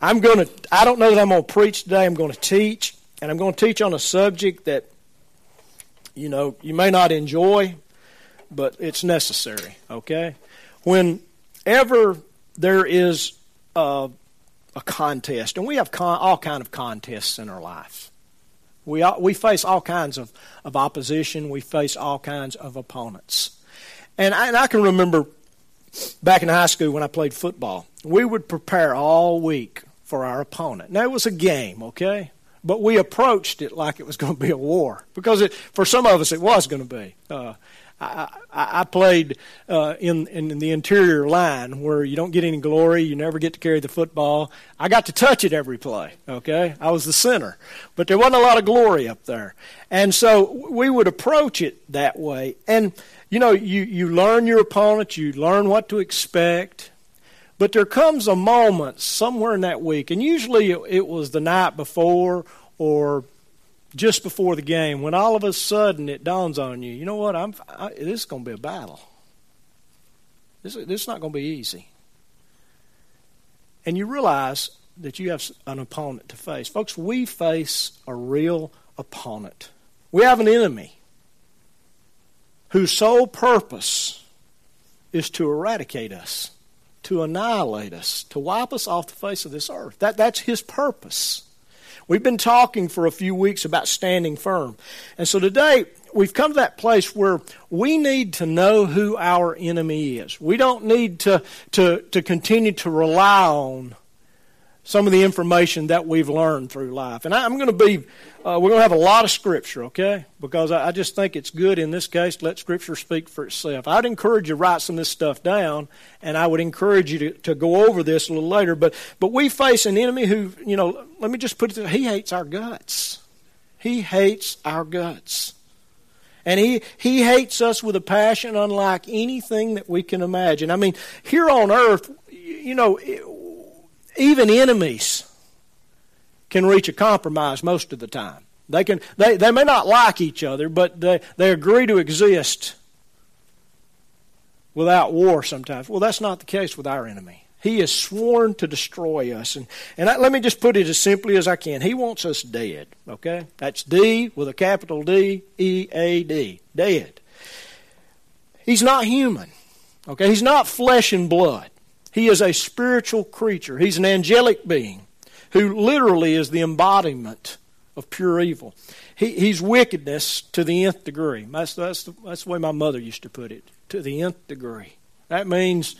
I'm going to, I don't know that I'm going to preach today. I'm going to teach, and I'm going to teach on a subject that, you know, you may not enjoy, but it's necessary, okay? Whenever there is a, a contest, and we have con, all kind of contests in our lives. We, we face all kinds of, of opposition. We face all kinds of opponents. And I, and I can remember back in high school when I played football, we would prepare all week for our opponent. Now, it was a game, okay? But we approached it like it was going to be a war because it, for some of us it was going to be. Uh, I, I, played uh, in, in the interior line where you don't get any glory, you never get to carry the football. I got to touch it every play, okay? I was the center. But there wasn't a lot of glory up there. And so we would approach it that way. And, you know, you, you learn your opponent, you learn what to expect. But there comes a moment somewhere in that week, and usually it, was the night before or just before the game when all of a sudden it dawns on you, you know what? I'm I, this is going to be a battle. This this is not going to be easy. And you realize that you have an opponent to face. Folks, we face a real opponent. We have an enemy whose sole purpose is to eradicate us to annihilate us, to wipe us off the face of this earth. That, that's his purpose. We've been talking for a few weeks about standing firm. And so today, we've come to that place where we need to know who our enemy is. We don't need to, to, to continue to rely on some of the information that we've learned through life. And I, am going to be, uh, we're going to have a lot of Scripture, okay? Because I, I, just think it's good in this case to let Scripture speak for itself. I'd encourage you to write some of this stuff down, and I would encourage you to, to go over this a little later. But, but we face an enemy who, you know, let me just put it this he hates our guts. He hates our guts. And he, he hates us with a passion unlike anything that we can imagine. I mean, here on earth, you know, even enemies can reach a compromise most of the time. They, can, they, they may not like each other, but they, they agree to exist without war sometimes. Well, that's not the case with our enemy. He has sworn to destroy us. And, and I, let me just put it as simply as I can. He wants us dead, okay? That's D with a capital D, E A D, dead. He's not human, okay? He's not flesh and blood. He is a spiritual creature. He's an angelic being who literally is the embodiment of pure evil. He, he's wickedness to the nth degree. That's, that's, the, that's the way my mother used to put it to the nth degree. That means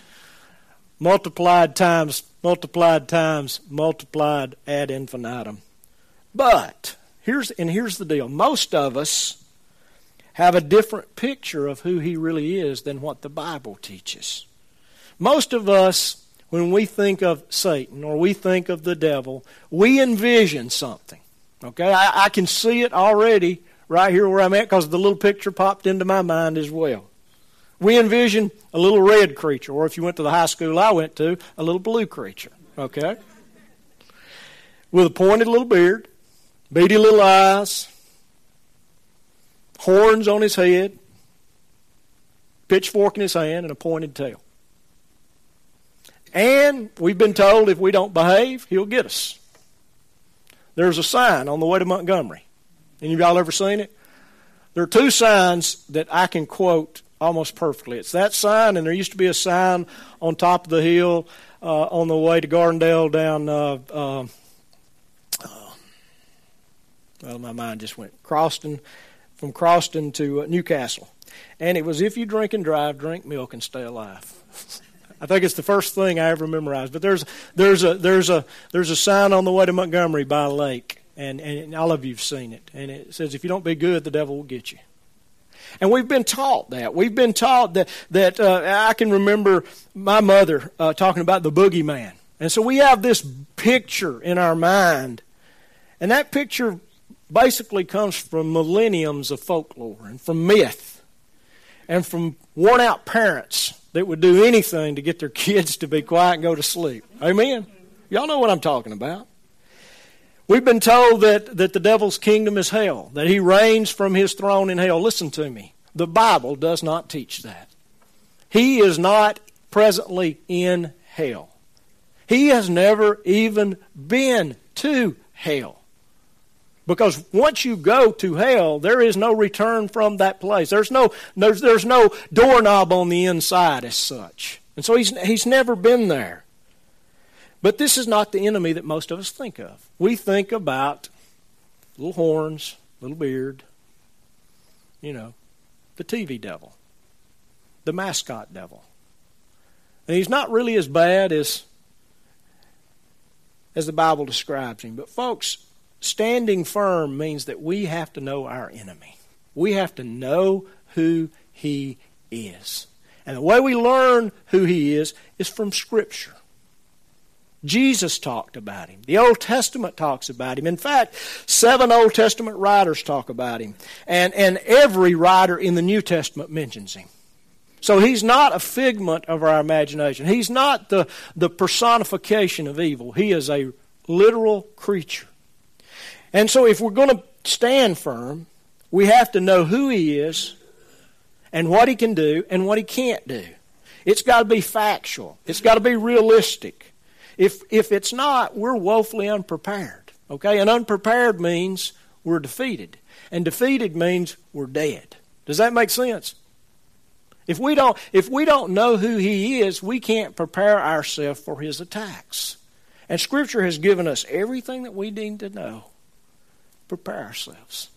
multiplied times, multiplied times, multiplied ad infinitum. But, here's, and here's the deal most of us have a different picture of who he really is than what the Bible teaches. Most of us, when we think of Satan or we think of the devil, we envision something. Okay, I, I can see it already right here where I'm at because the little picture popped into my mind as well. We envision a little red creature, or if you went to the high school I went to, a little blue creature. Okay? With a pointed little beard, beady little eyes, horns on his head, pitchfork in his hand, and a pointed tail. And we've been told if we don't behave, he'll get us. There's a sign on the way to Montgomery. Any of y'all ever seen it? There are two signs that I can quote almost perfectly. It's that sign, and there used to be a sign on top of the hill uh, on the way to Gardendale down. Uh, uh, uh well, my mind just went Croston, from Croston to uh, Newcastle, and it was if you drink and drive, drink milk and stay alive. I think it's the first thing I ever memorized. But there's there's a there's a there's a sign on the way to Montgomery by a lake, and and all of you've seen it, and it says if you don't be good, the devil will get you. And we've been taught that. We've been taught that that uh, I can remember my mother uh, talking about the boogeyman, and so we have this picture in our mind, and that picture basically comes from millenniums of folklore and from myth, and from worn out parents that would do anything to get their kids to be quiet and go to sleep. Amen? Y'all know what I'm talking about. We've been told that, that the devil's kingdom is hell, that he reigns from his throne in hell. Listen to me. The Bible does not teach that. He is not presently in hell. He has never even been to hell. Because once you go to hell, there is no return from that place. There's no, there's, there's no doorknob on the inside as such. And so he's, he's never been there. But this is not the enemy that most of us think of. We think about little horns, little beard, you know, the TV devil, the mascot devil. And he's not really as bad as as the Bible describes him. But folks, standing firm means that we have to know our enemy. We have to know who he is. And the way we learn who he is is from Scripture. Jesus talked about him. The Old Testament talks about him. In fact, seven Old Testament writers talk about him. And, and every writer in the New Testament mentions him. So he's not a figment of our imagination. He's not the, the personification of evil. He is a literal creature. And so if we're going to stand firm, we have to know who he is and what he can do and what he can't do. It's got to be factual. It's got to be realistic. If, if it's not, we're woefully unprepared. Okay? And unprepared means we're defeated. And defeated means we're dead. Does that make sense? If we don't, if we don't know who he is, we can't prepare ourselves for his attacks. And Scripture has given us everything that we need to know. Prepare ourselves.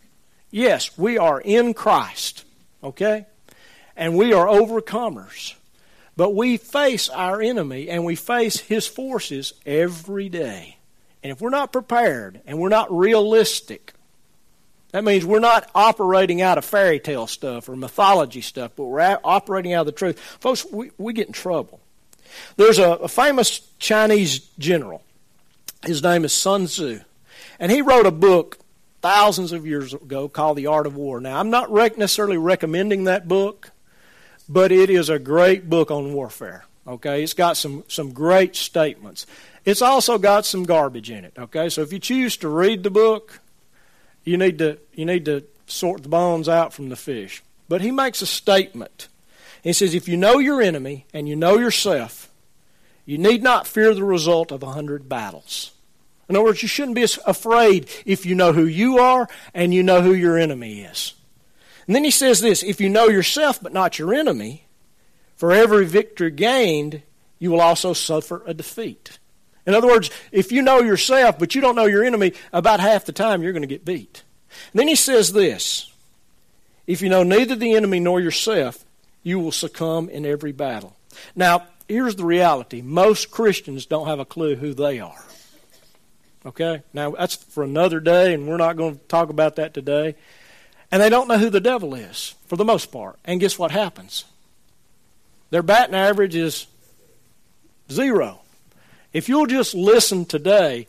Yes, we are in Christ, okay? And we are overcomers. But we face our enemy and we face his forces every day. And if we're not prepared and we're not realistic, that means we're not operating out of fairy tale stuff or mythology stuff, but we're operating out of the truth. Folks, we, we get in trouble. There's a, a famous Chinese general. His name is Sun Tzu. And he wrote a book thousands of years ago called The Art of War. Now, I'm not rec- necessarily recommending that book but it is a great book on warfare. Okay, it's got some some great statements. It's also got some garbage in it. Okay, so if you choose to read the book, you need to you need to sort the bones out from the fish. But he makes a statement. He says, if you know your enemy and you know yourself, you need not fear the result of a hundred battles. In other words, you shouldn't be afraid if you know who you are and you know who your enemy is. And then he says this if you know yourself but not your enemy, for every victory gained, you will also suffer a defeat. In other words, if you know yourself but you don't know your enemy, about half the time you're going to get beat. And then he says this if you know neither the enemy nor yourself, you will succumb in every battle. Now, here's the reality most Christians don't have a clue who they are. Okay? Now, that's for another day, and we're not going to talk about that today. And they don't know who the devil is, for the most part. And guess what happens? Their batting average is zero. If you'll just listen today,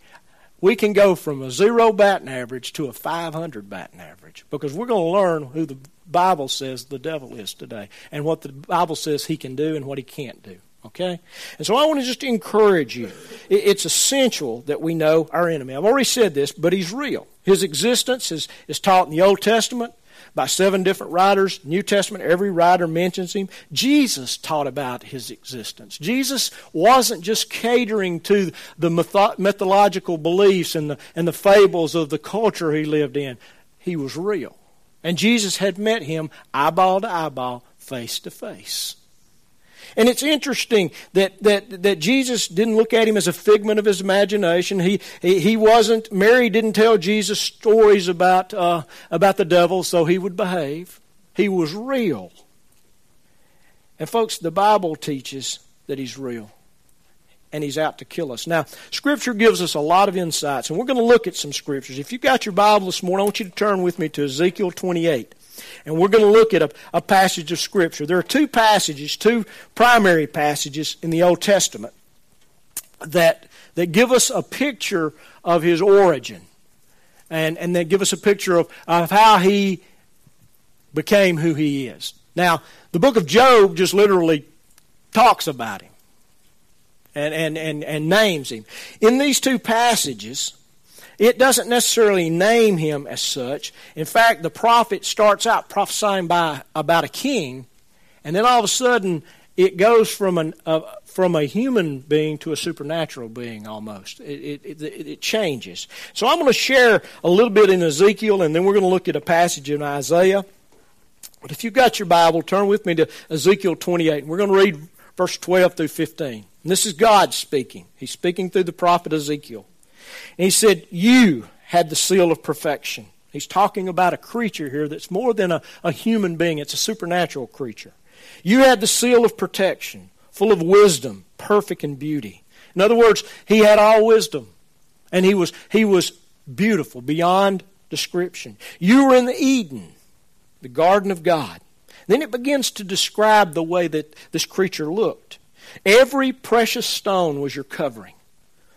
we can go from a zero batting average to a 500 batting average because we're going to learn who the Bible says the devil is today and what the Bible says he can do and what he can't do. Okay? And so I want to just encourage you. It's essential that we know our enemy. I've already said this, but he's real. His existence is, is taught in the Old Testament by seven different writers. New Testament, every writer mentions him. Jesus taught about his existence. Jesus wasn't just catering to the mythological beliefs and the, and the fables of the culture he lived in. He was real. And Jesus had met him eyeball to eyeball, face to face. And it's interesting that, that, that Jesus didn't look at him as a figment of his imagination. He, he, he wasn't, Mary didn't tell Jesus stories about, uh, about the devil so he would behave. He was real. And folks, the Bible teaches that he's real. And he's out to kill us. Now, Scripture gives us a lot of insights, and we're going to look at some Scriptures. If you've got your Bible this morning, I want you to turn with me to Ezekiel 28. And we're going to look at a, a passage of Scripture. There are two passages, two primary passages in the Old Testament that, that give us a picture of his origin. And, and that give us a picture of, of how he became who he is. Now, the book of Job just literally talks about him and, and, and, and names him. In these two passages, it doesn't necessarily name him as such. In fact, the prophet starts out prophesying by, about a king, and then all of a sudden, it goes from an uh, from a human being to a supernatural being almost. It, it, it, it changes. So I'm going to share a little bit in Ezekiel, and then we're going to look at a passage in Isaiah. But if you've got your Bible, turn with me to Ezekiel 28, and we're going to read verse 12 through 15. And this is God speaking. He's speaking through the prophet Ezekiel. And he said, "You had the seal of perfection." He's talking about a creature here that's more than a, a human being. It's a supernatural creature. You had the seal of protection, full of wisdom, perfect in beauty. In other words, he had all wisdom. And he was, he was beautiful beyond description. You were in the Eden, the garden of God. Then it begins to describe the way that this creature looked. Every precious stone was your covering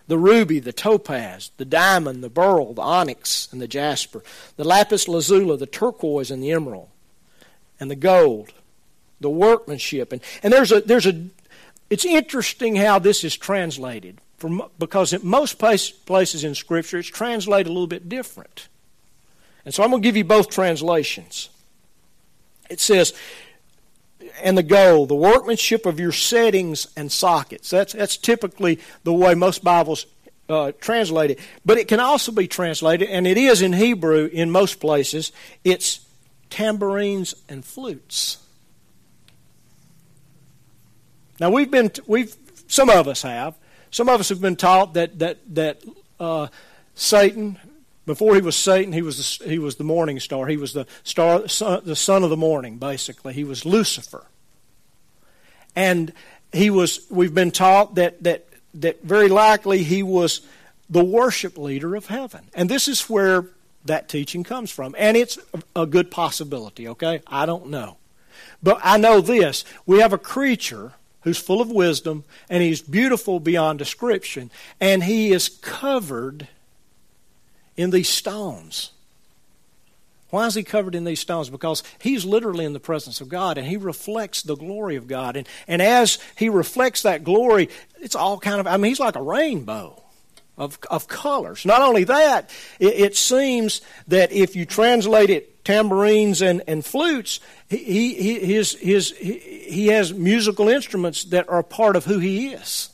the ruby, the topaz, the diamond, the beryl, the onyx, and the jasper, the lapis lazuli, the turquoise, and the emerald, and the gold, the workmanship. And, and there's a, there's a, it's interesting how this is translated. Because in most place, places in Scripture, it's translated a little bit different. And so I'm going to give you both translations. It says, and the gold, the workmanship of your settings and sockets. That's, that's typically the way most Bibles uh, translate it. But it can also be translated, and it is in Hebrew in most places, it's tambourines and flutes. Now we've been we've some of us have some of us have been taught that that that uh, Satan before he was Satan he was the, he was the morning star. He was the star son, the son of the morning basically. He was Lucifer. And he was we've been taught that that that very likely he was the worship leader of heaven. And this is where that teaching comes from. And it's a good possibility okay? I don't know. But I know this. We have a creature who's full of wisdom, and he's beautiful beyond description, and he is covered in these stones. Why is he covered in these stones? Because he's literally in the presence of God and he reflects the glory of God. And, and as he reflects that glory, it's all kind of, I mean, he's like a rainbow of, of colors. Not only that, it, it seems that if you translate it tambourines and, and flutes, he, he, his, his, he has musical instruments that are part of who he is.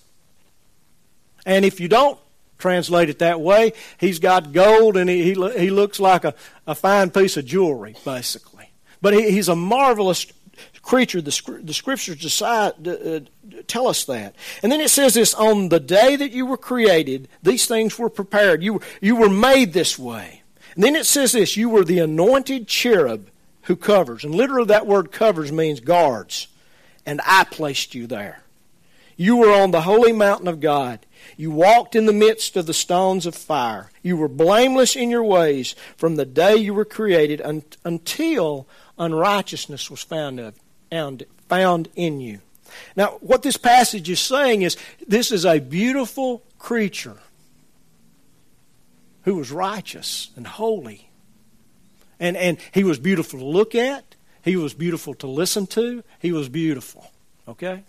And if you don't translate it that way, he's got gold and he, he, he looks like a, a fine piece of jewelry, basically. But he, he's a marvelous creature. The, the scriptures decide, uh, tell us that. And then it says this on the day that you were created, these things were prepared. You, you were made this way. And then it says this you were the anointed cherub who covers. And literally, that word covers means guards. And I placed you there. You were on the holy mountain of God. You walked in the midst of the stones of fire. You were blameless in your ways from the day you were created un- until unrighteousness was found, of, found, found in you. Now, what this passage is saying is this is a beautiful creature who was righteous and holy. And, and he was beautiful to look at. He was beautiful to listen to. He was beautiful. Okay?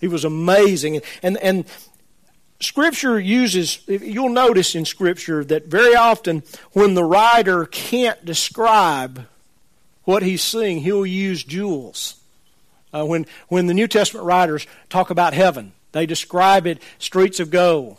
He was amazing. And, and Scripture uses, you'll notice in Scripture that very often when the writer can't describe what he's seeing, he'll use jewels. Uh, when, when the New Testament writers talk about heaven, they describe it streets of gold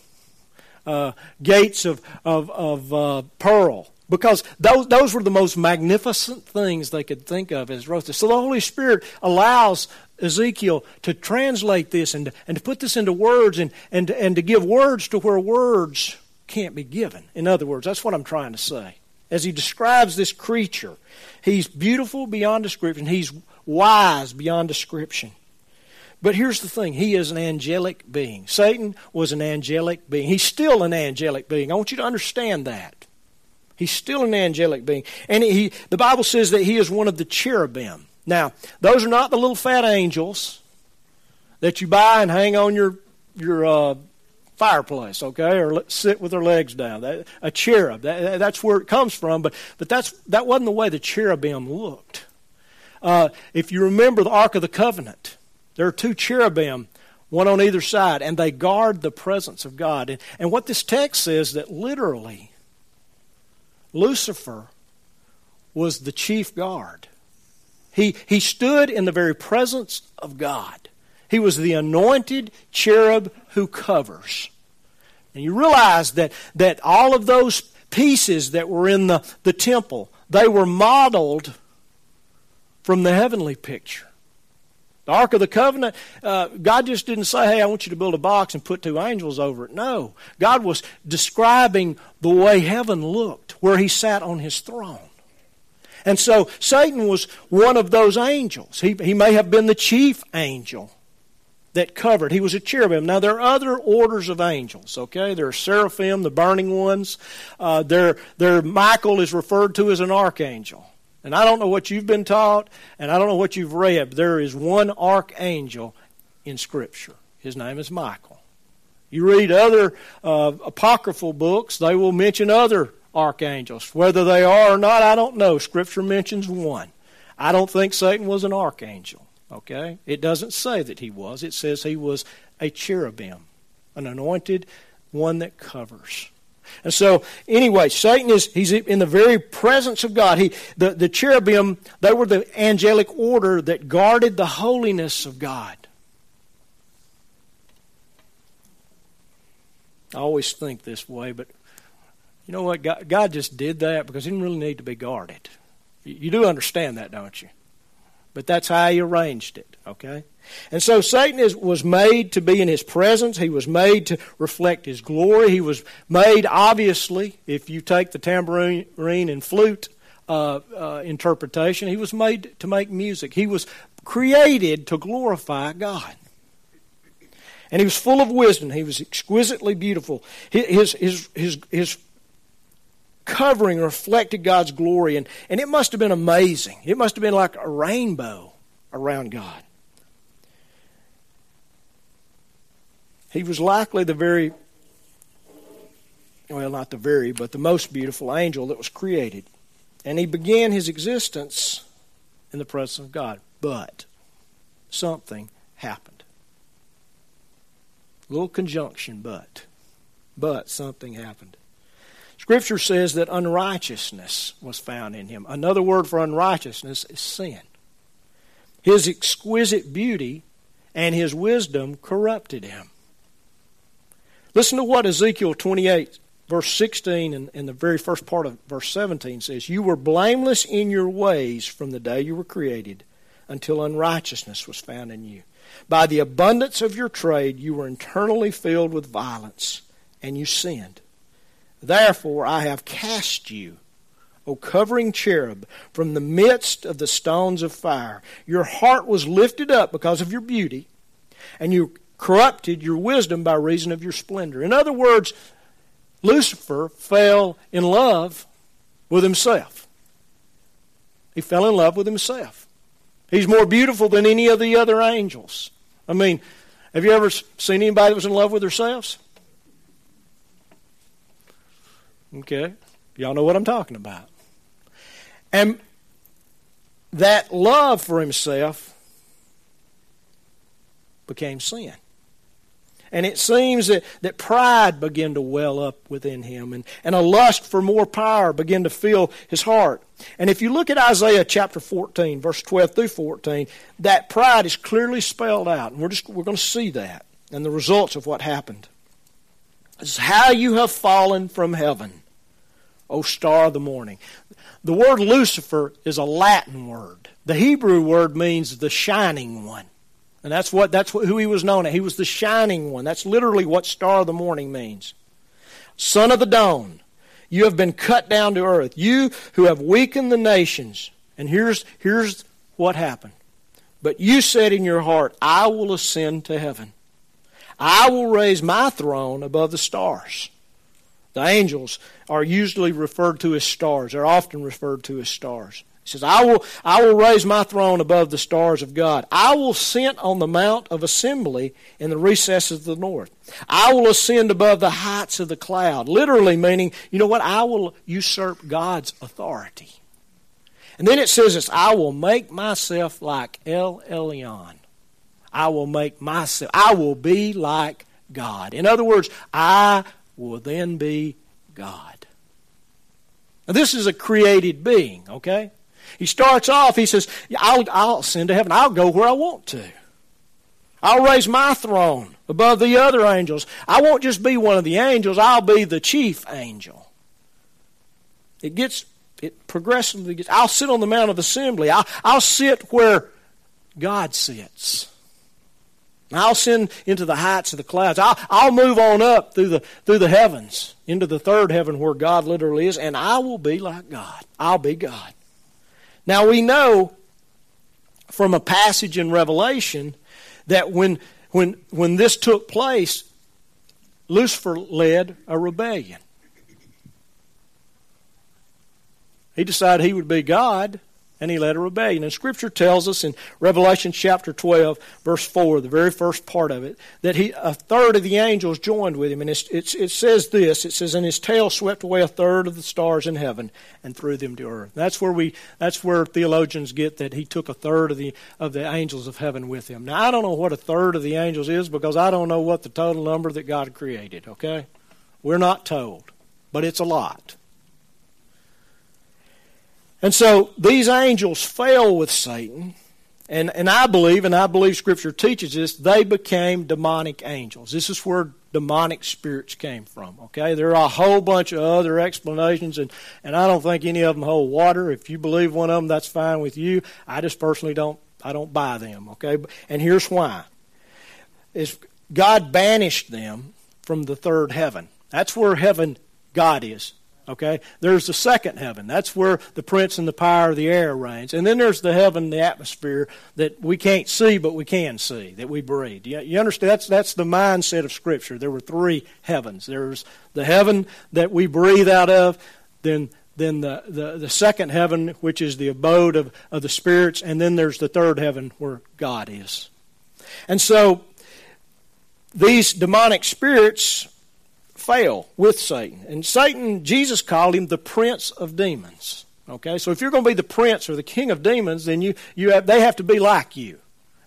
uh, gates of, of, of uh, pearl because those, those were the most magnificent things they could think of as this. So the Holy Spirit allows Ezekiel to translate this and, and to put this into words and, and, and to give words to where words can't be given. In other words, that's what I'm trying to say. As he describes this creature, he's beautiful beyond description, he's wise beyond description. But here's the thing he is an angelic being. Satan was an angelic being. He's still an angelic being. I want you to understand that. He's still an angelic being. And he, the Bible says that he is one of the cherubim. Now, those are not the little fat angels that you buy and hang on your, your uh, fireplace, okay, or sit with their legs down. That, a cherub, that, that's where it comes from, but, but that's, that wasn't the way the cherubim looked. Uh, if you remember the Ark of the Covenant, there are two cherubim, one on either side, and they guard the presence of God. And, and what this text says that literally Lucifer was the chief guard. He, he stood in the very presence of God. He was the anointed cherub who covers. And you realize that, that all of those pieces that were in the, the temple, they were modeled from the heavenly picture. The Ark of the Covenant, uh, God just didn't say, hey, I want you to build a box and put two angels over it. No. God was describing the way heaven looked, where he sat on his throne. And so Satan was one of those angels. He, he may have been the chief angel that covered. He was a cherubim. Now, there are other orders of angels, okay? There are seraphim, the burning ones. Uh, there, there, Michael is referred to as an archangel. And I don't know what you've been taught, and I don't know what you've read, there is one archangel in Scripture. His name is Michael. You read other uh, apocryphal books, they will mention other archangels. Whether they are or not, I don't know. Scripture mentions one. I don't think Satan was an archangel. Okay? It doesn't say that he was. It says he was a cherubim, an anointed one that covers. And so, anyway, Satan is he's in the very presence of God. He the, the cherubim, they were the angelic order that guarded the holiness of God. I always think this way, but you know what? God, God just did that because he didn't really need to be guarded. You, you do understand that, don't you? But that's how he arranged it, okay? And so Satan is, was made to be in his presence. He was made to reflect his glory. He was made, obviously, if you take the tambourine and flute uh, uh, interpretation, he was made to make music. He was created to glorify God. And he was full of wisdom. He was exquisitely beautiful. His, his, his, his covering reflected God's glory, and, and it must have been amazing. It must have been like a rainbow around God. He was likely the very, well, not the very, but the most beautiful angel that was created. And he began his existence in the presence of God. But something happened. A little conjunction, but. But something happened. Scripture says that unrighteousness was found in him. Another word for unrighteousness is sin. His exquisite beauty and his wisdom corrupted him. Listen to what Ezekiel 28, verse 16, and, and the very first part of verse 17 says You were blameless in your ways from the day you were created until unrighteousness was found in you. By the abundance of your trade, you were internally filled with violence, and you sinned. Therefore, I have cast you, O covering cherub, from the midst of the stones of fire. Your heart was lifted up because of your beauty, and you corrupted your wisdom by reason of your splendor. In other words, Lucifer fell in love with himself. He fell in love with himself. He's more beautiful than any of the other angels. I mean, have you ever seen anybody that was in love with themselves? Okay. Y'all know what I'm talking about. And that love for himself became sin. And it seems that, that pride began to well up within him, and, and a lust for more power began to fill his heart. And if you look at Isaiah chapter 14, verse 12 through 14, that pride is clearly spelled out. And we're, just, we're going to see that and the results of what happened. Is how you have fallen from heaven, O star of the morning. The word Lucifer is a Latin word. The Hebrew word means the shining one. And that's what that's who he was known as. He was the shining one. That's literally what star of the morning means. Son of the dawn, you have been cut down to earth. You who have weakened the nations. And here's here's what happened. But you said in your heart, I will ascend to heaven. I will raise my throne above the stars. The angels are usually referred to as stars. They're often referred to as stars. He says, I will, I will raise my throne above the stars of God. I will sit on the mount of assembly in the recesses of the north. I will ascend above the heights of the cloud. Literally meaning, you know what? I will usurp God's authority. And then it says this, I will make myself like El Elyon. I will make myself, I will be like God. In other words, I will then be God. Now, this is a created being, okay? He starts off, he says, I'll, I'll send to heaven. I'll go where I want to. I'll raise my throne above the other angels. I won't just be one of the angels, I'll be the chief angel. It gets, it progressively gets, I'll sit on the Mount of Assembly. I'll, I'll sit where God sits. I'll send into the heights of the clouds. I'll, I'll move on up through the, through the heavens into the third heaven where God literally is, and I will be like God. I'll be God. Now we know from a passage in Revelation that when, when, when this took place, Lucifer led a rebellion. He decided he would be God, and he led a rebellion. And Scripture tells us in Revelation chapter 12, verse 4, the very first part of it, that he, a third of the angels joined with him. And it's, it's, it says this it says, And his tail swept away a third of the stars in heaven and threw them to earth. That's where, we, that's where theologians get that he took a third of the, of the angels of heaven with him. Now, I don't know what a third of the angels is because I don't know what the total number that God created, okay? We're not told, but it's a lot. And so these angels fell with Satan. And, and I believe, and I believe Scripture teaches this, they became demonic angels. This is where demonic spirits came from. Okay? There are a whole bunch of other explanations, and, and I don't think any of them hold water. If you believe one of them, that's fine with you. I just personally don't I don't buy them. Okay? And here's why. Is God banished them from the third heaven. That's where heaven God is. Okay? There's the second heaven. That's where the prince and the power of the air reigns. And then there's the heaven, the atmosphere that we can't see, but we can see, that we breathe. You, you understand? That's, that's the mindset of Scripture. There were three heavens. There's the heaven that we breathe out of, then then the, the, the second heaven, which is the abode of, of the spirits, and then there's the third heaven where God is. And so these demonic spirits fail with Satan. And Satan, Jesus called him the prince of demons. Okay, so if you're going to be the prince or the king of demons, then you, you have, they have to be like you.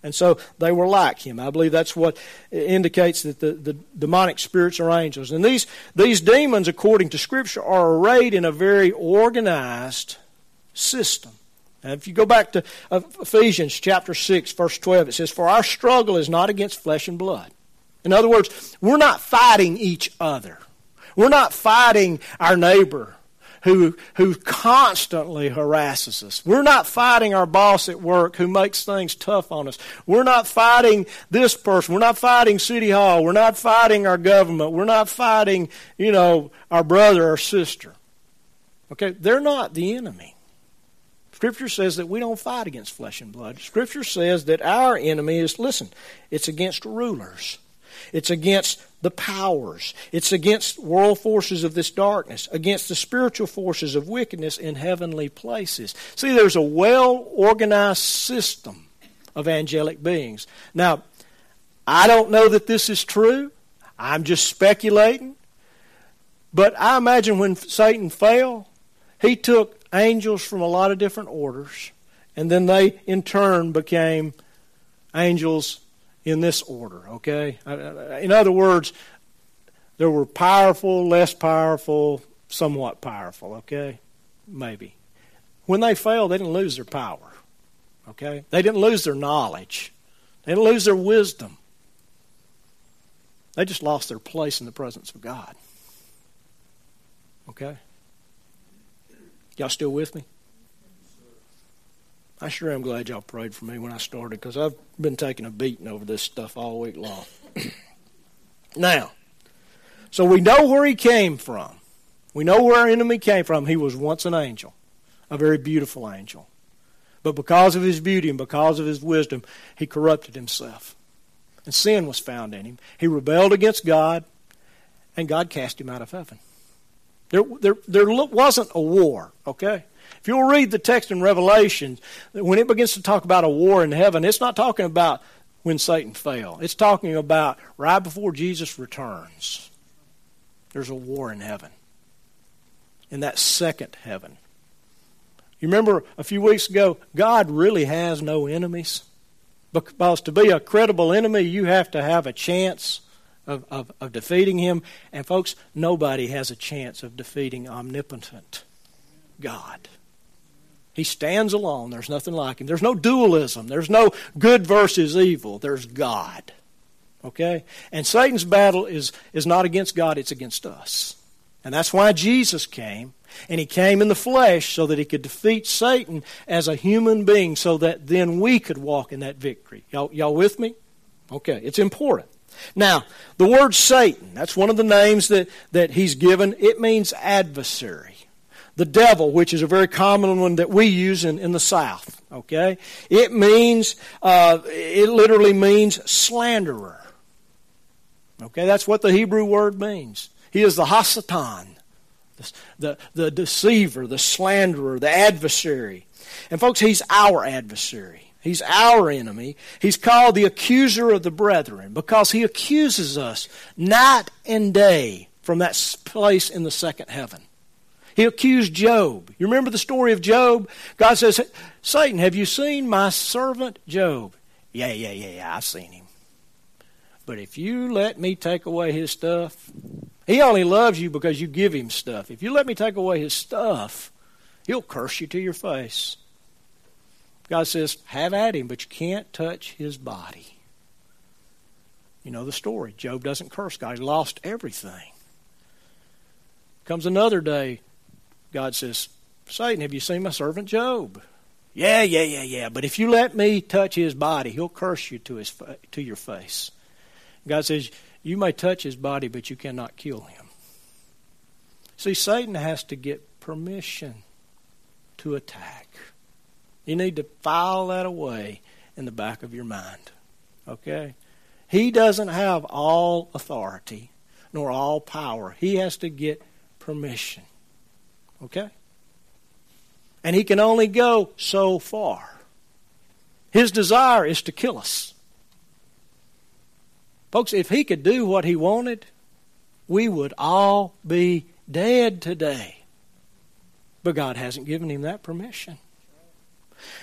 And so they were like him. I believe that's what indicates that the, the demonic spirits are angels. And these, these demons, according to Scripture, are arrayed in a very organized system. And if you go back to Ephesians chapter 6, verse 12, it says, For our struggle is not against flesh and blood in other words, we're not fighting each other. We're not fighting our neighbor who, who constantly harasses us. We're not fighting our boss at work who makes things tough on us. We're not fighting this person. We're not fighting City Hall. We're not fighting our government. We're not fighting, you know, our brother or sister. Okay? They're not the enemy. Scripture says that we don't fight against flesh and blood. Scripture says that our enemy is, listen, it's against rulers. It's against the powers. It's against world forces of this darkness, against the spiritual forces of wickedness in heavenly places. See, there's a well organized system of angelic beings. Now, I don't know that this is true. I'm just speculating. But I imagine when Satan fell, he took angels from a lot of different orders, and then they in turn became angels in this order, okay? In other words, there were powerful, less powerful, somewhat powerful, okay? Maybe. When they failed, they didn't lose their power, okay? They didn't lose their knowledge, they didn't lose their wisdom. They just lost their place in the presence of God. Okay? Y'all still with me? I sure am glad y'all prayed for me when I started because I've been taking a beating over this stuff all week long. now, so we know where he came from. We know where our enemy came from. He was once an angel, a very beautiful angel. But because of his beauty and because of his wisdom, he corrupted himself. And sin was found in him. He rebelled against God, and God cast him out of heaven. There, there, there wasn't a war, okay? If you'll read the text in Revelation, when it begins to talk about a war in heaven, it's not talking about when Satan fell. It's talking about right before Jesus returns. There's a war in heaven. In that second heaven. You remember a few weeks ago, God really has no enemies. Because to be a credible enemy, you have to have a chance of, of, of defeating him. And folks, nobody has a chance of defeating omnipotent God. He stands alone. There's nothing like him. There's no dualism. There's no good versus evil. There's God. Okay? And Satan's battle is, is not against God, it's against us. And that's why Jesus came. And he came in the flesh so that he could defeat Satan as a human being so that then we could walk in that victory. Y'all, y'all with me? Okay, it's important. Now, the word Satan, that's one of the names that, that he's given. It means adversary. The devil, which is a very common one that we use in, in the South. Okay? It means, uh, it literally means slanderer. Okay, that's what the Hebrew word means. He is the Hasatan, the, the, the deceiver, the slanderer, the adversary. And folks, he's our adversary. He's our enemy. He's called the accuser of the brethren because he accuses us night and day from that place in the second heaven. He accused Job. You remember the story of Job? God says, Satan, have you seen my servant Job? Yeah, yeah, yeah, yeah, I've seen him. But if you let me take away his stuff, he only loves you because you give him stuff. If you let me take away his stuff, he'll curse you to your face. God says, have at him, but you can't touch his body. You know the story. Job doesn't curse God. He lost everything. Comes another day, God says, Satan, have you seen my servant Job? Yeah, yeah, yeah, yeah. But if you let me touch his body, he'll curse you to his to your face. God says, you may touch his body, but you cannot kill him. See, Satan has to get permission to attack. You need to file that away in the back of your mind. Okay? He doesn't have all authority nor all power. He has to get permission. Okay? And he can only go so far. His desire is to kill us. Folks, if he could do what he wanted, we would all be dead today. But God hasn't given him that permission.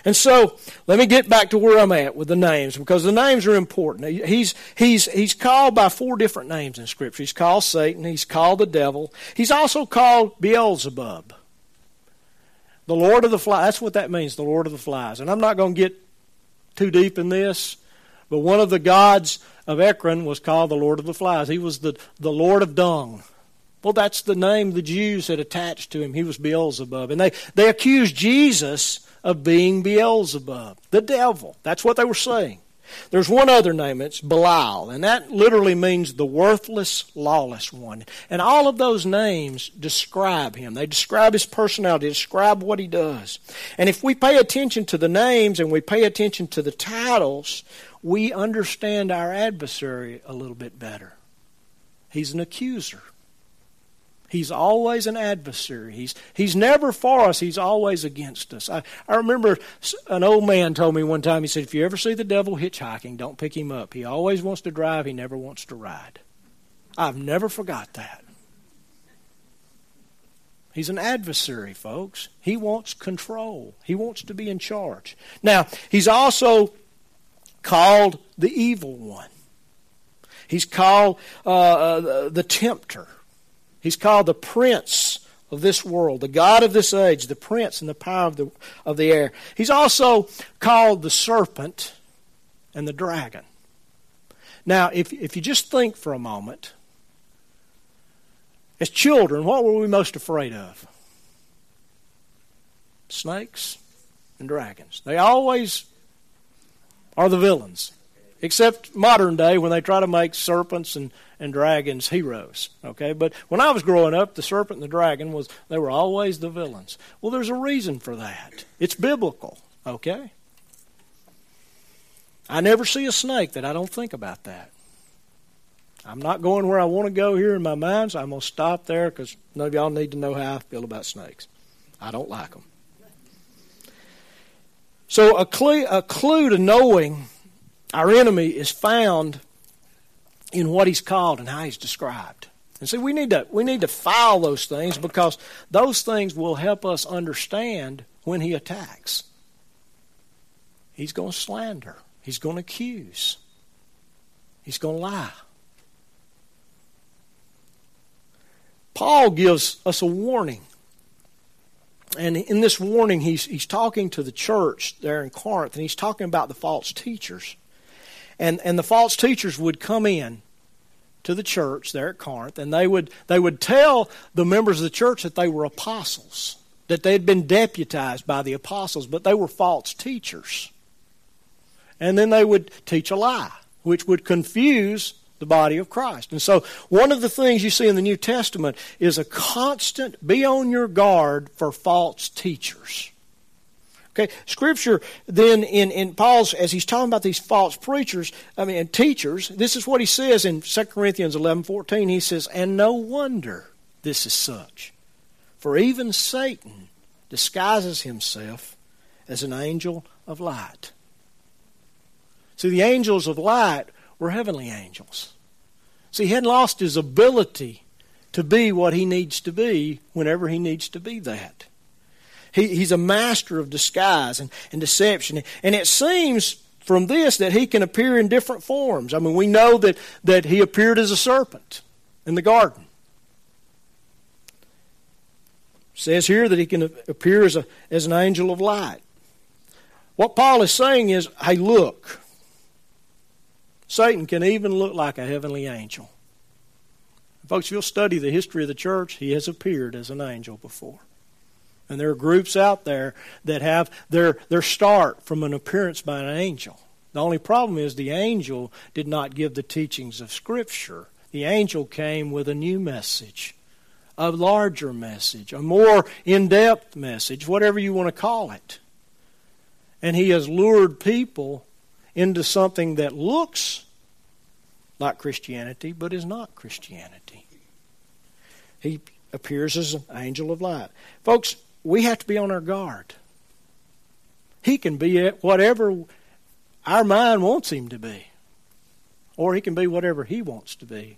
And so, let me get back to where I'm at with the names because the names are important. He's, he's, he's called by four different names in Scripture. He's called Satan, he's called the devil, he's also called Beelzebub. The Lord of the Flies. That's what that means, the Lord of the Flies. And I'm not going to get too deep in this, but one of the gods of Ekron was called the Lord of the Flies. He was the, the Lord of Dung. Well, that's the name the Jews had attached to him. He was Beelzebub. And they, they accused Jesus of being Beelzebub, the devil. That's what they were saying. There's one other name, it's Belial, and that literally means the worthless, lawless one. And all of those names describe him. They describe his personality, describe what he does. And if we pay attention to the names and we pay attention to the titles, we understand our adversary a little bit better. He's an accuser. He's always an adversary. He's, he's never for us, he's always against us. I, I remember an old man told me one time, he said, If you ever see the devil hitchhiking, don't pick him up. He always wants to drive, he never wants to ride. I've never forgot that. He's an adversary, folks. He wants control, he wants to be in charge. Now, he's also called the evil one. He's called uh, uh the tempter. He's called the prince of this world, the God of this age, the prince and the power of the, of the air. He's also called the serpent and the dragon. Now, if, if you just think for a moment, as children, what were we most afraid of? Snakes and dragons. They always are the villains, except modern day when they try to make serpents and and dragons heroes. Okay, but when I was growing up, the serpent and the dragon was they were always the villains. Well, there's a reason for that. It's biblical. Okay. I never see a snake that I don't think about that. I'm not going where I want to go here in my mind, so I'm going to stop there because none of y'all need to know how I feel about snakes. I don't like them. So, a clue, a clue to knowing our enemy is found in what he's called and how he's described. And see, we need to we need to file those things because those things will help us understand when he attacks. He's going to slander. He's going to accuse. He's going to lie. Paul gives us a warning and in this warning, he's, he's talking to the church there in Corinth, and he's talking about the false teachers. And, and the false teachers would come in to the church there at Corinth, and they would, they would tell the members of the church that they were apostles, that they had been deputized by the apostles, but they were false teachers. And then they would teach a lie, which would confuse the body of Christ. And so, one of the things you see in the New Testament is a constant be on your guard for false teachers. Okay, Scripture then in, in Paul's as he's talking about these false preachers, I mean and teachers, this is what he says in 2 Corinthians eleven fourteen. He says, And no wonder this is such. For even Satan disguises himself as an angel of light. See, the angels of light were heavenly angels. See, he hadn't lost his ability to be what he needs to be whenever he needs to be that. He, he's a master of disguise and, and deception. And it seems from this that he can appear in different forms. I mean, we know that, that he appeared as a serpent in the garden. It says here that he can appear as, a, as an angel of light. What Paul is saying is, hey, look, Satan can even look like a heavenly angel. Folks, if you'll study the history of the church, he has appeared as an angel before. And there are groups out there that have their, their start from an appearance by an angel. The only problem is the angel did not give the teachings of Scripture. The angel came with a new message, a larger message, a more in depth message, whatever you want to call it. And he has lured people into something that looks like Christianity but is not Christianity. He appears as an angel of light. Folks, we have to be on our guard. He can be whatever our mind wants him to be, or he can be whatever he wants to be,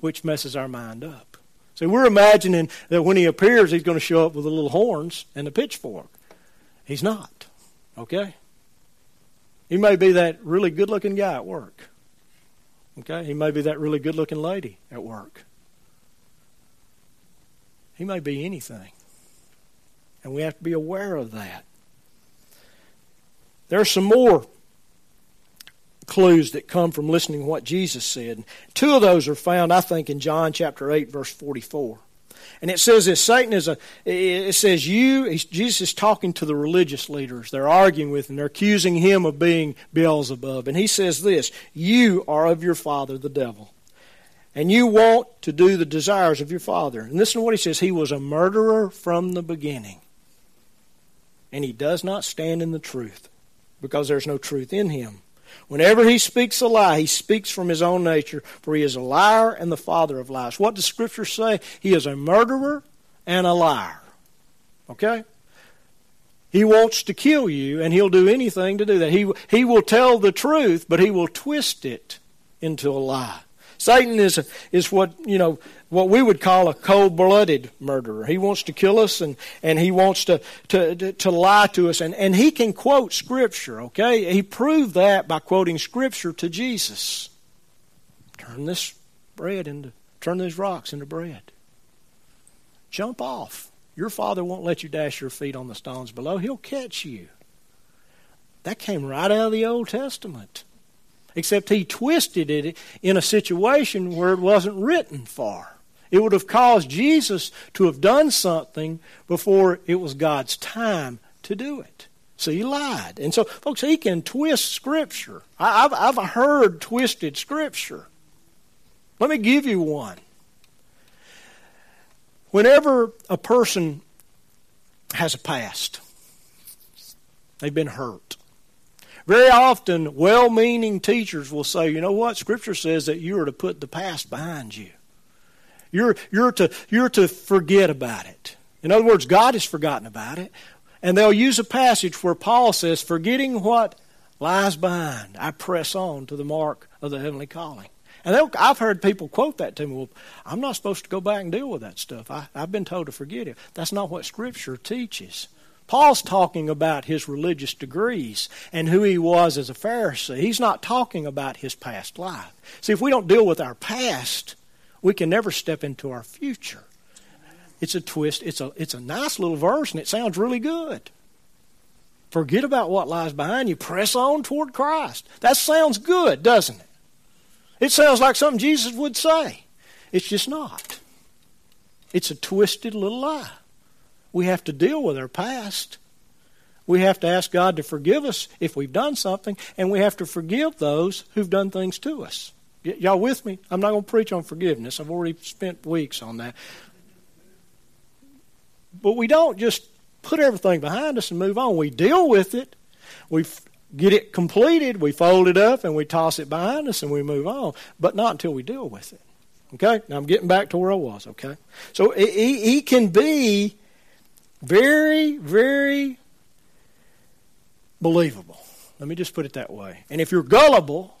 which messes our mind up. So we're imagining that when he appears, he's going to show up with the little horns and the pitchfork. He's not. Okay? He may be that really good looking guy at work. Okay? He may be that really good looking lady at work. He may be anything. And we have to be aware of that. There are some more clues that come from listening to what Jesus said. Two of those are found, I think, in John chapter 8, verse 44. And it says this Satan is a, it says you, Jesus is talking to the religious leaders. They're arguing with him. They're accusing him of being Beelzebub. And he says this You are of your father, the devil. And you want to do the desires of your father. And listen to what he says He was a murderer from the beginning. And he does not stand in the truth because there's no truth in him. Whenever he speaks a lie, he speaks from his own nature, for he is a liar and the father of lies. What does Scripture say? He is a murderer and a liar. Okay? He wants to kill you, and he'll do anything to do that. He, he will tell the truth, but he will twist it into a lie. Satan is, is what, you know, what we would call a cold blooded murderer. He wants to kill us and, and he wants to, to, to, lie to us. And, and he can quote Scripture, okay? He proved that by quoting Scripture to Jesus. Turn this bread into, turn these rocks into bread. Jump off. Your father won't let you dash your feet on the stones below, he'll catch you. That came right out of the Old Testament except he twisted it in a situation where it wasn't written for. It would have caused Jesus to have done something before it was God's time to do it. So he lied. And so, folks, he can twist Scripture. I've, I've heard twisted Scripture. Let me give you one. Whenever a person has a past, they've been hurt, very often, well meaning teachers will say, you know what? Scripture says that you are to put the past behind you. You're, you're, to, you're to forget about it. In other words, God has forgotten about it. And they'll use a passage where Paul says, forgetting what lies behind, I press on to the mark of the heavenly calling. And I've heard people quote that to me. Well, I'm not supposed to go back and deal with that stuff. I, I've been told to forget it. That's not what Scripture teaches. Paul's talking about his religious degrees and who he was as a Pharisee. He's not talking about his past life. See, if we don't deal with our past, we can never step into our future. It's a twist. It's a, it's a nice little verse, and it sounds really good. Forget about what lies behind you. Press on toward Christ. That sounds good, doesn't it? It sounds like something Jesus would say. It's just not. It's a twisted little lie. We have to deal with our past. We have to ask God to forgive us if we've done something, and we have to forgive those who've done things to us. Y- y'all with me? I'm not going to preach on forgiveness. I've already spent weeks on that. But we don't just put everything behind us and move on. We deal with it. We get it completed. We fold it up and we toss it behind us and we move on. But not until we deal with it. Okay? Now I'm getting back to where I was. Okay? So he, he can be very, very believable. Let me just put it that way. And if you're gullible,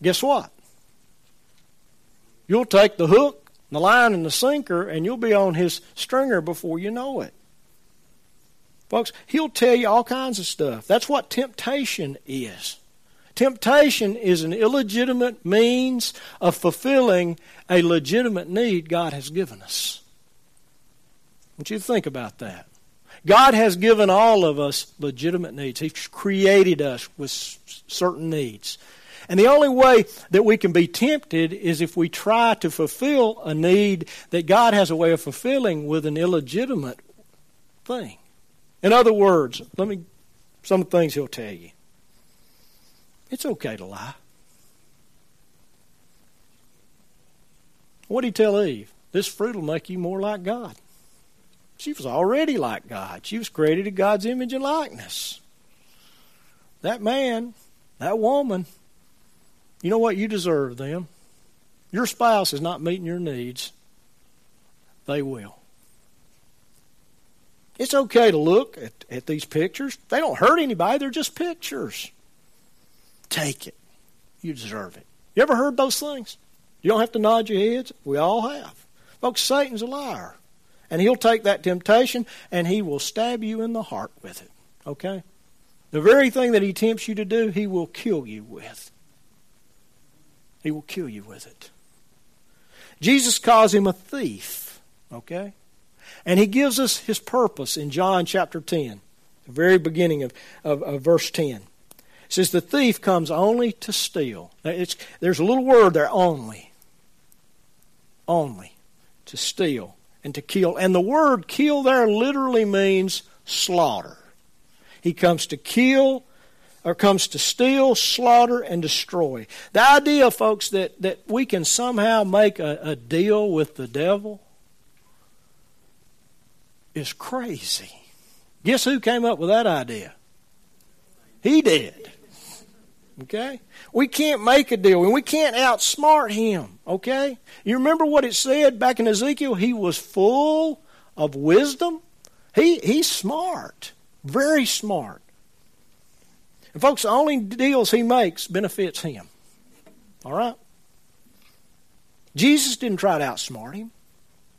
guess what? You'll take the hook, the line, and the sinker, and you'll be on his stringer before you know it. Folks, he'll tell you all kinds of stuff. That's what temptation is. Temptation is an illegitimate means of fulfilling a legitimate need God has given us. I want you to think about that. God has given all of us legitimate needs. He's created us with certain needs. And the only way that we can be tempted is if we try to fulfill a need that God has a way of fulfilling with an illegitimate thing. In other words, let me some things he'll tell you. It's okay to lie. What did he tell Eve? This fruit will make you more like God. She was already like God. She was created in God's image and likeness. That man, that woman, you know what? You deserve them. Your spouse is not meeting your needs. They will. It's okay to look at, at these pictures. They don't hurt anybody, they're just pictures. Take it. You deserve it. You ever heard those things? You don't have to nod your heads. We all have. Folks, Satan's a liar. And he'll take that temptation and he will stab you in the heart with it. Okay? The very thing that he tempts you to do, he will kill you with. He will kill you with it. Jesus calls him a thief. Okay? And he gives us his purpose in John chapter 10, the very beginning of, of, of verse 10. It says, The thief comes only to steal. there's a little word there, only. Only. To steal and to kill. And the word kill there literally means slaughter. He comes to kill, or comes to steal, slaughter, and destroy. The idea, folks, that, that we can somehow make a, a deal with the devil is crazy. Guess who came up with that idea? He did. Okay? We can't make a deal and we can't outsmart him. Okay? You remember what it said back in Ezekiel? He was full of wisdom. He, he's smart. Very smart. And folks, the only deals he makes benefits him. All right? Jesus didn't try to outsmart him.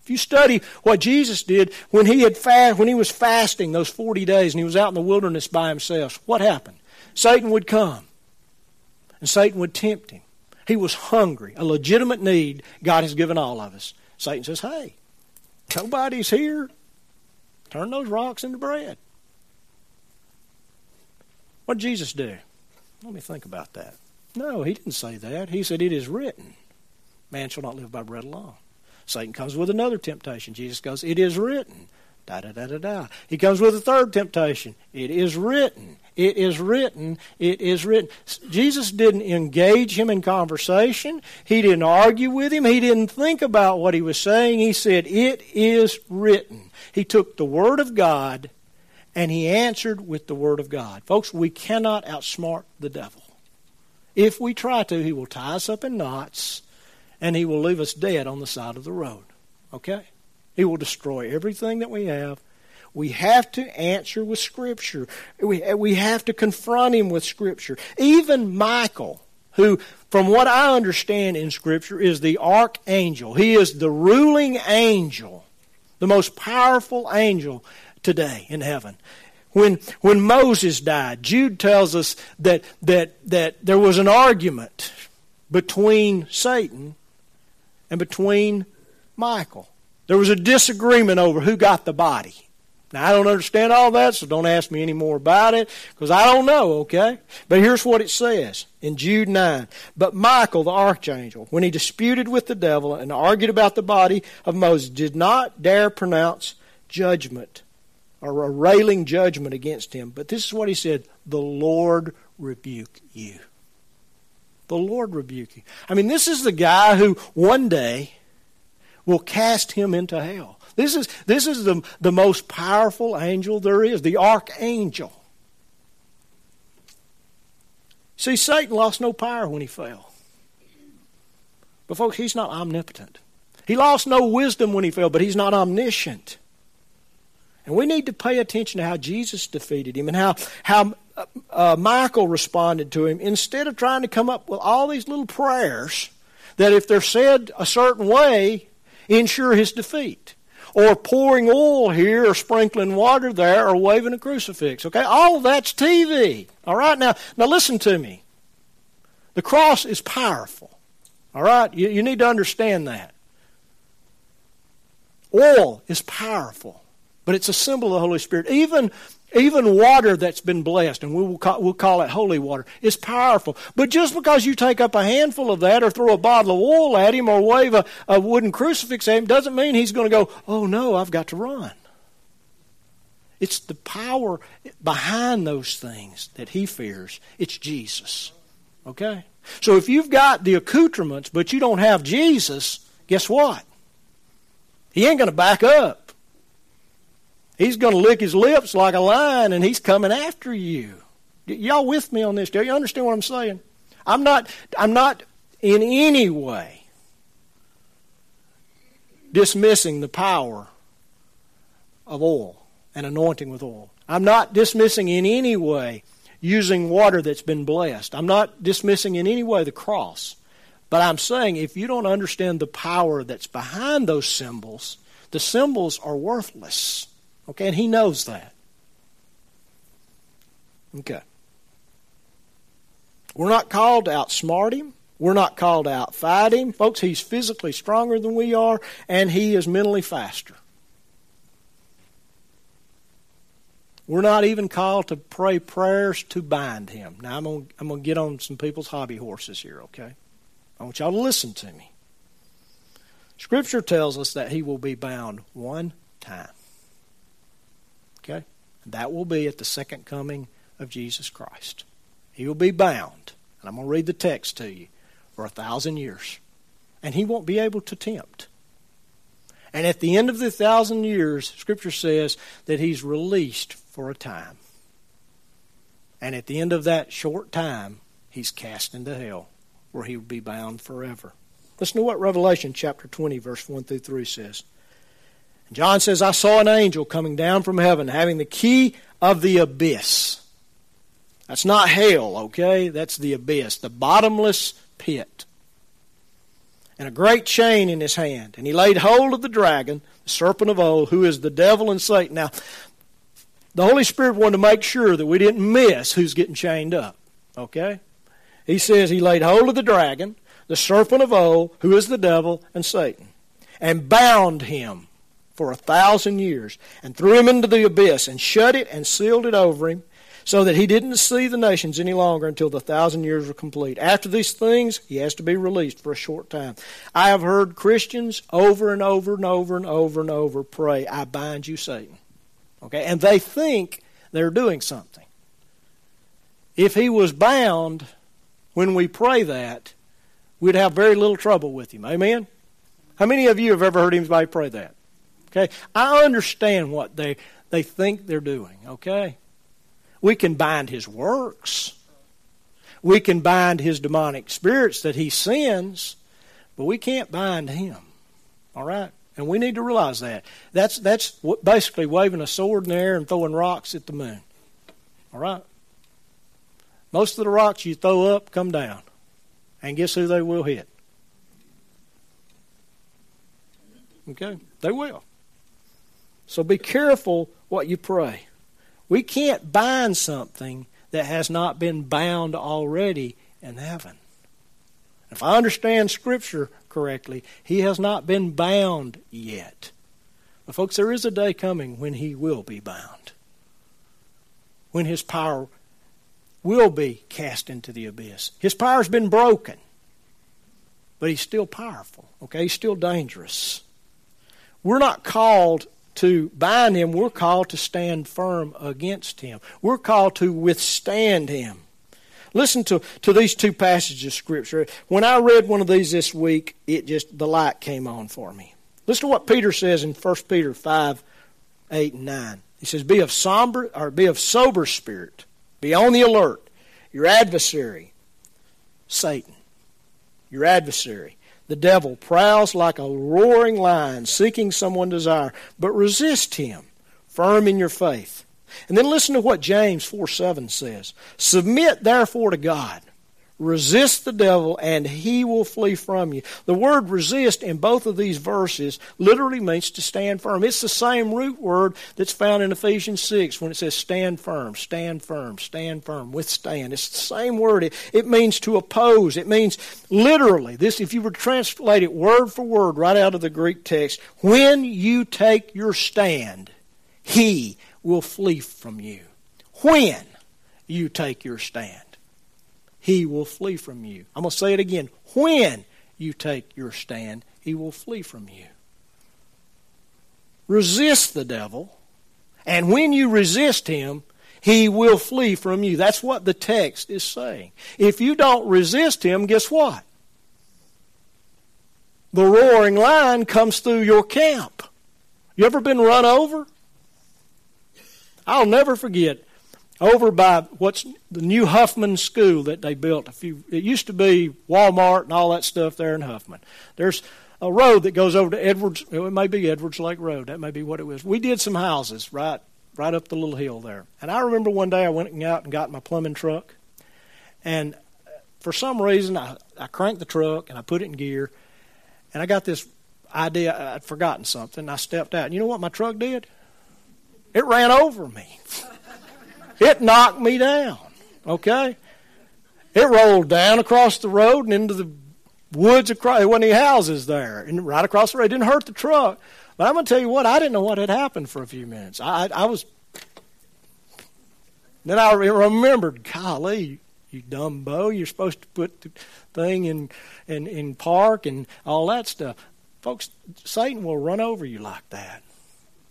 If you study what Jesus did when he had fast, when he was fasting those 40 days and he was out in the wilderness by himself, what happened? Satan would come and Satan would tempt him. He was hungry, a legitimate need God has given all of us. Satan says, "Hey, nobody's here. Turn those rocks into bread." What did Jesus do? Let me think about that. No, he didn't say that. He said, It is written, man shall not live by bread alone. Satan comes with another temptation. Jesus goes, It is written. Da da da da da. He comes with a third temptation. It is written. It is written. It is written. Jesus didn't engage him in conversation. He didn't argue with him. He didn't think about what he was saying. He said, It is written. He took the Word of God and he answered with the Word of God. Folks, we cannot outsmart the devil. If we try to, he will tie us up in knots and he will leave us dead on the side of the road. Okay? He will destroy everything that we have. We have to answer with Scripture. We, we have to confront him with Scripture. Even Michael, who, from what I understand in Scripture, is the archangel, he is the ruling angel, the most powerful angel today in heaven. When, when Moses died, Jude tells us that, that, that there was an argument between Satan and between Michael. There was a disagreement over who got the body. Now, I don't understand all that, so don't ask me any more about it, because I don't know, okay? But here's what it says in Jude 9. But Michael, the archangel, when he disputed with the devil and argued about the body of Moses, did not dare pronounce judgment or a railing judgment against him. But this is what he said The Lord rebuke you. The Lord rebuke you. I mean, this is the guy who one day will cast him into hell. This is, this is the, the most powerful angel there is, the archangel. See, Satan lost no power when he fell. But, folks, he's not omnipotent. He lost no wisdom when he fell, but he's not omniscient. And we need to pay attention to how Jesus defeated him and how, how uh, uh, Michael responded to him instead of trying to come up with all these little prayers that, if they're said a certain way, ensure his defeat or pouring oil here or sprinkling water there or waving a crucifix. Okay? All that's TV. All right? Now, now listen to me. The cross is powerful. All right? You, you need to understand that. Oil is powerful, but it's a symbol of the Holy Spirit. Even even water that's been blessed, and we'll call, we'll call it holy water, is powerful. But just because you take up a handful of that or throw a bottle of oil at him or wave a, a wooden crucifix at him doesn't mean he's going to go, oh no, I've got to run. It's the power behind those things that he fears. It's Jesus. Okay? So if you've got the accoutrements, but you don't have Jesus, guess what? He ain't going to back up. He's going to lick his lips like a lion and he's coming after you. Y- y'all with me on this? Do you understand what I'm saying? I'm not, I'm not in any way dismissing the power of oil and anointing with oil. I'm not dismissing in any way using water that's been blessed. I'm not dismissing in any way the cross. But I'm saying if you don't understand the power that's behind those symbols, the symbols are worthless. Okay, and he knows that. Okay. We're not called to outsmart him. We're not called to outfight him. Folks, he's physically stronger than we are, and he is mentally faster. We're not even called to pray prayers to bind him. Now, I'm going I'm to get on some people's hobby horses here, okay? I want y'all to listen to me. Scripture tells us that he will be bound one time. Okay? That will be at the second coming of Jesus Christ. He will be bound. And I'm going to read the text to you for a thousand years. And he won't be able to tempt. And at the end of the thousand years, Scripture says that he's released for a time. And at the end of that short time, he's cast into hell, where he will be bound forever. Listen to what Revelation chapter 20, verse 1 through 3 says. John says, I saw an angel coming down from heaven having the key of the abyss. That's not hell, okay? That's the abyss, the bottomless pit. And a great chain in his hand. And he laid hold of the dragon, the serpent of old, who is the devil and Satan. Now, the Holy Spirit wanted to make sure that we didn't miss who's getting chained up, okay? He says he laid hold of the dragon, the serpent of old, who is the devil and Satan, and bound him for a thousand years and threw him into the abyss and shut it and sealed it over him so that he didn't see the nations any longer until the thousand years were complete. After these things, he has to be released for a short time. I have heard Christians over and over and over and over and over pray, I bind you, Satan. Okay? And they think they're doing something. If he was bound when we pray that, we'd have very little trouble with him. Amen? How many of you have ever heard anybody pray that? Okay? I understand what they, they think they're doing, okay? We can bind his works. We can bind his demonic spirits that he sends, but we can't bind him. All right? And we need to realize that. That's, that's basically waving a sword in the air and throwing rocks at the moon. All right? Most of the rocks you throw up come down. And guess who they will hit? Okay? They will. So be careful what you pray. We can't bind something that has not been bound already in heaven. If I understand Scripture correctly, he has not been bound yet. But, folks, there is a day coming when he will be bound, when his power will be cast into the abyss. His power's been broken, but he's still powerful, okay? He's still dangerous. We're not called to bind him, we're called to stand firm against him. We're called to withstand him. Listen to, to these two passages of Scripture. When I read one of these this week, it just, the light came on for me. Listen to what Peter says in 1 Peter 5, 8, and 9. He says, Be of somber or be of sober spirit. Be on the alert. Your adversary, Satan, your adversary, the devil, prowls like a roaring lion, seeking someone to desire, but resist him, firm in your faith and then listen to what James 4 7 says. Submit therefore to God. Resist the devil, and he will flee from you. The word resist in both of these verses literally means to stand firm. It's the same root word that's found in Ephesians 6 when it says stand firm, stand firm, stand firm, withstand. It's the same word. It, it means to oppose. It means literally, this, if you were to translate it word for word right out of the Greek text, when you take your stand, he will flee from you. When you take your stand, he will flee from you. I'm going to say it again. When you take your stand, he will flee from you. Resist the devil, and when you resist him, he will flee from you. That's what the text is saying. If you don't resist him, guess what? The roaring lion comes through your camp. You ever been run over? I'll never forget over by what's the new Huffman School that they built a few. It used to be Walmart and all that stuff there in Huffman. There's a road that goes over to Edwards. It may be Edwards Lake Road. That may be what it was. We did some houses right, right up the little hill there. And I remember one day I went out and got my plumbing truck, and uh, for some reason I, I cranked the truck and I put it in gear, and I got this idea. I'd forgotten something. I stepped out. And you know what my truck did? It ran over me. It knocked me down. Okay? It rolled down across the road and into the woods across. There wasn't any houses there. And right across the road. It didn't hurt the truck. But I'm going to tell you what, I didn't know what had happened for a few minutes. I, I, was. Then I remembered, golly, you dumb dumbo, you're supposed to put the thing in, in, in park and all that stuff. Folks, Satan will run over you like that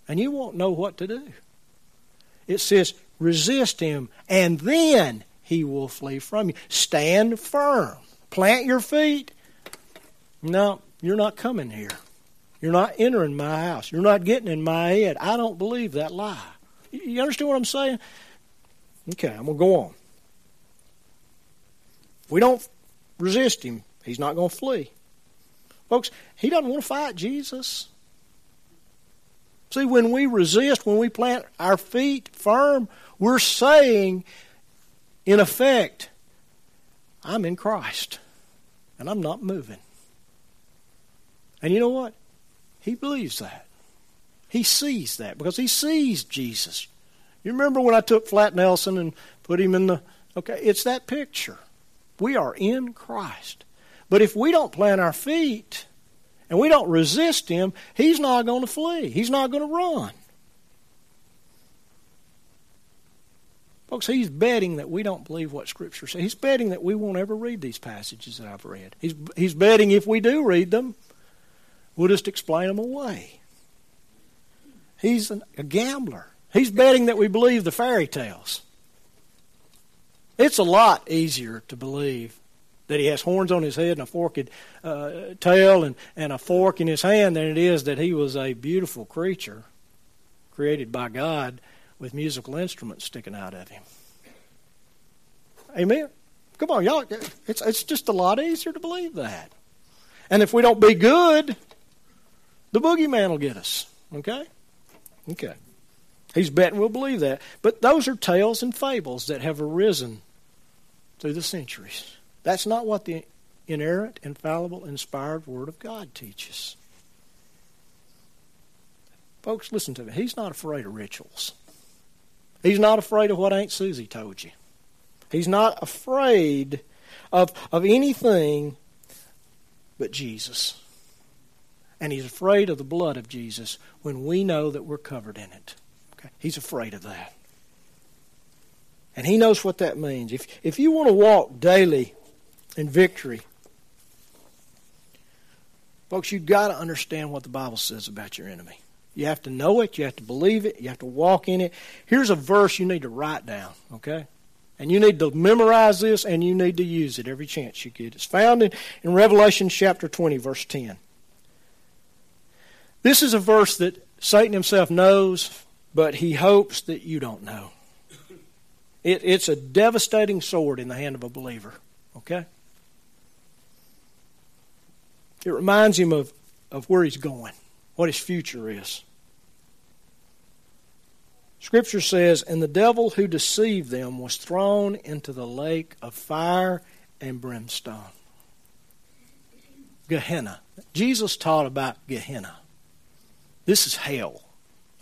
and you won't know what to do. It says, resist him, and then he will flee from you. Stand firm. Plant your feet. No, you're not coming here. You're not entering my house. You're not getting in my head. I don't believe that lie. You understand what I'm saying? Okay, I'm going to go on. If we don't resist him, he's not going to flee. Folks, he doesn't want to fight Jesus. See, when we resist, when we plant our feet firm, we're saying, in effect, I'm in Christ and I'm not moving. And you know what? He believes that. He sees that because he sees Jesus. You remember when I took Flat Nelson and put him in the. Okay, it's that picture. We are in Christ. But if we don't plant our feet, and we don't resist him, he's not going to flee. He's not going to run. Folks, he's betting that we don't believe what Scripture says. He's betting that we won't ever read these passages that I've read. He's, he's betting if we do read them, we'll just explain them away. He's an, a gambler. He's betting that we believe the fairy tales. It's a lot easier to believe that he has horns on his head and a forked uh, tail and, and a fork in his hand than it is that he was a beautiful creature created by God with musical instruments sticking out of him. Amen. Come on, y'all. It's, it's just a lot easier to believe that. And if we don't be good, the boogeyman will get us. Okay? Okay. He's betting we'll believe that. But those are tales and fables that have arisen through the centuries. That's not what the inerrant, infallible, inspired Word of God teaches. Folks, listen to me. He's not afraid of rituals. He's not afraid of what Aunt Susie told you. He's not afraid of, of anything but Jesus. And he's afraid of the blood of Jesus when we know that we're covered in it. Okay? He's afraid of that. And he knows what that means. If, if you want to walk daily in victory, folks, you've got to understand what the Bible says about your enemy. You have to know it, you have to believe it, you have to walk in it. Here's a verse you need to write down, okay? And you need to memorize this and you need to use it every chance you get. It's found in, in Revelation chapter 20, verse 10. This is a verse that Satan himself knows, but he hopes that you don't know. It, it's a devastating sword in the hand of a believer, okay? It reminds him of, of where he's going what his future is. Scripture says, And the devil who deceived them was thrown into the lake of fire and brimstone. Gehenna. Jesus taught about Gehenna. This is hell.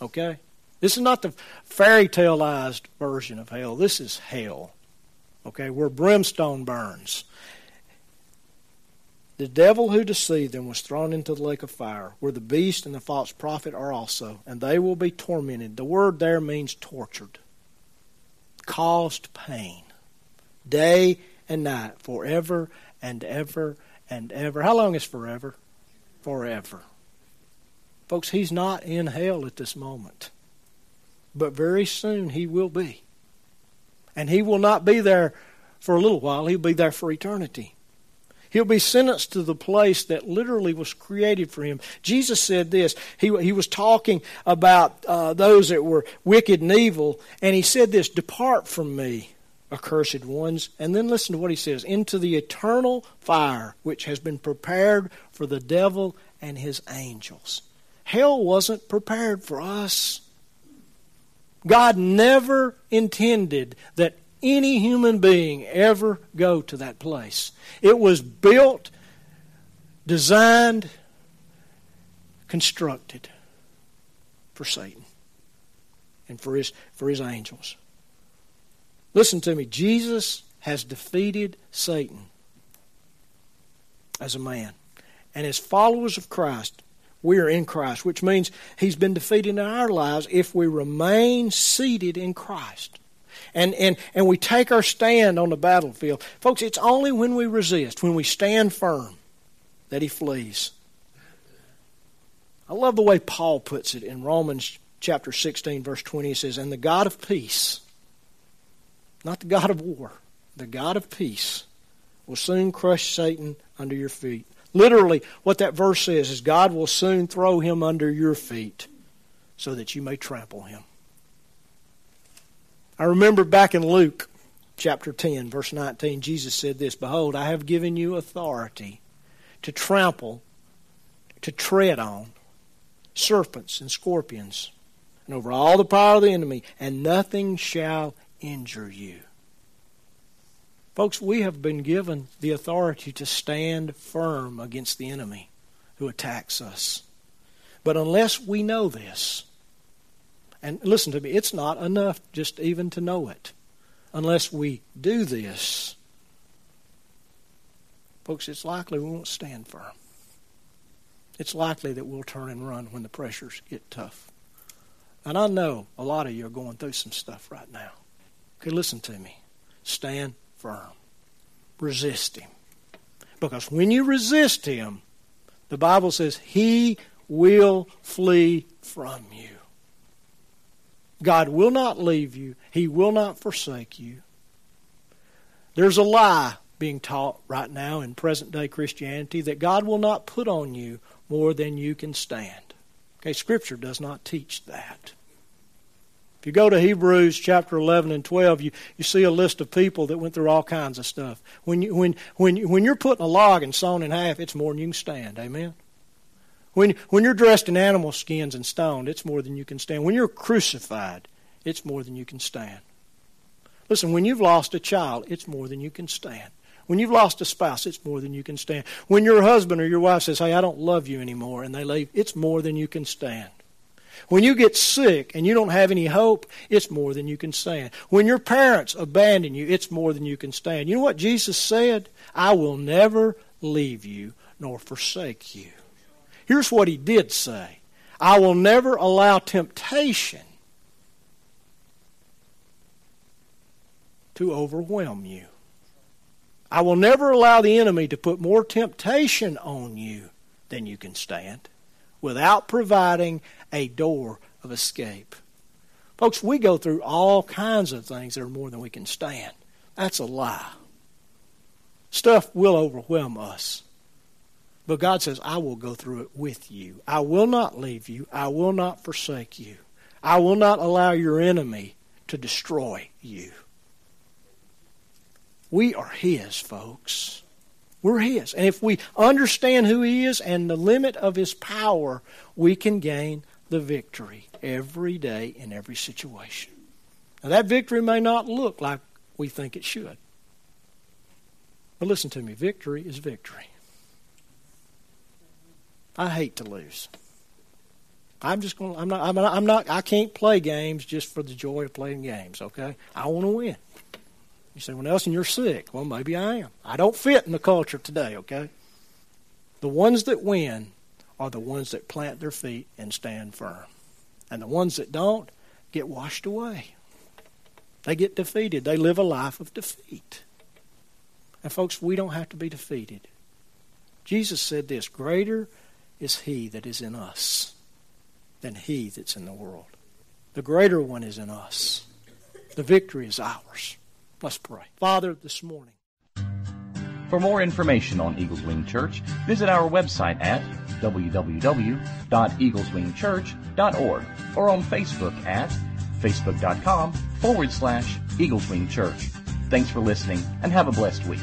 Okay? This is not the fairy taleized version of hell. This is hell. Okay? Where brimstone burns. The devil who deceived them was thrown into the lake of fire, where the beast and the false prophet are also, and they will be tormented. The word there means tortured, caused pain, day and night, forever and ever and ever. How long is forever? Forever. Folks, he's not in hell at this moment, but very soon he will be. And he will not be there for a little while, he'll be there for eternity. He'll be sentenced to the place that literally was created for him. Jesus said this. He, he was talking about uh, those that were wicked and evil, and he said this Depart from me, accursed ones. And then listen to what he says into the eternal fire which has been prepared for the devil and his angels. Hell wasn't prepared for us. God never intended that any human being ever go to that place. It was built, designed, constructed for Satan and for his, for his angels. Listen to me. Jesus has defeated Satan as a man. And as followers of Christ, we are in Christ, which means he's been defeated in our lives if we remain seated in Christ and, and, and we take our stand on the battlefield. Folks, it's only when we resist, when we stand firm, that he flees. I love the way Paul puts it in Romans chapter 16, verse 20. He says, And the God of peace, not the God of war, the God of peace, will soon crush Satan under your feet. Literally, what that verse says is God will soon throw him under your feet so that you may trample him. I remember back in Luke chapter 10, verse 19, Jesus said this Behold, I have given you authority to trample, to tread on serpents and scorpions, and over all the power of the enemy, and nothing shall injure you. Folks, we have been given the authority to stand firm against the enemy who attacks us. But unless we know this, and listen to me, it's not enough just even to know it. Unless we do this, folks, it's likely we won't stand firm. It's likely that we'll turn and run when the pressures get tough. And I know a lot of you are going through some stuff right now. Okay, listen to me. Stand firm. Resist him. Because when you resist him, the Bible says he will flee from you. God will not leave you, He will not forsake you. There's a lie being taught right now in present day Christianity that God will not put on you more than you can stand. Okay, Scripture does not teach that. If you go to Hebrews chapter 11 and 12, you, you see a list of people that went through all kinds of stuff. When, you, when, when, when you're putting a log and sawn in half, it's more than you can stand. Amen? When, when you're dressed in animal skins and stoned, it's more than you can stand. When you're crucified, it's more than you can stand. Listen, when you've lost a child, it's more than you can stand. When you've lost a spouse, it's more than you can stand. When your husband or your wife says, Hey, I don't love you anymore, and they leave, it's more than you can stand. When you get sick and you don't have any hope, it's more than you can stand. When your parents abandon you, it's more than you can stand. You know what Jesus said? I will never leave you nor forsake you. Here's what he did say I will never allow temptation to overwhelm you. I will never allow the enemy to put more temptation on you than you can stand without providing a door of escape. Folks, we go through all kinds of things that are more than we can stand. That's a lie. Stuff will overwhelm us. But God says, I will go through it with you. I will not leave you. I will not forsake you. I will not allow your enemy to destroy you. We are His, folks. We're His. And if we understand who He is and the limit of His power, we can gain the victory every day in every situation. Now, that victory may not look like we think it should. But listen to me victory is victory. I hate to lose. I'm just going. I'm not. I'm not. I'm not. I can't play games just for the joy of playing games. Okay. I want to win. You say, well, Nelson, you're sick. Well, maybe I am. I don't fit in the culture today, okay? The ones that win are the ones that plant their feet and stand firm. And the ones that don't get washed away. They get defeated. They live a life of defeat. And, folks, we don't have to be defeated. Jesus said this Greater is He that is in us than He that's in the world. The greater one is in us. The victory is ours. Let's pray. Father, this morning. For more information on Eagles Wing Church, visit our website at www.eagleswingchurch.org or on Facebook at facebook.com forward slash Eagles Wing Church. Thanks for listening and have a blessed week.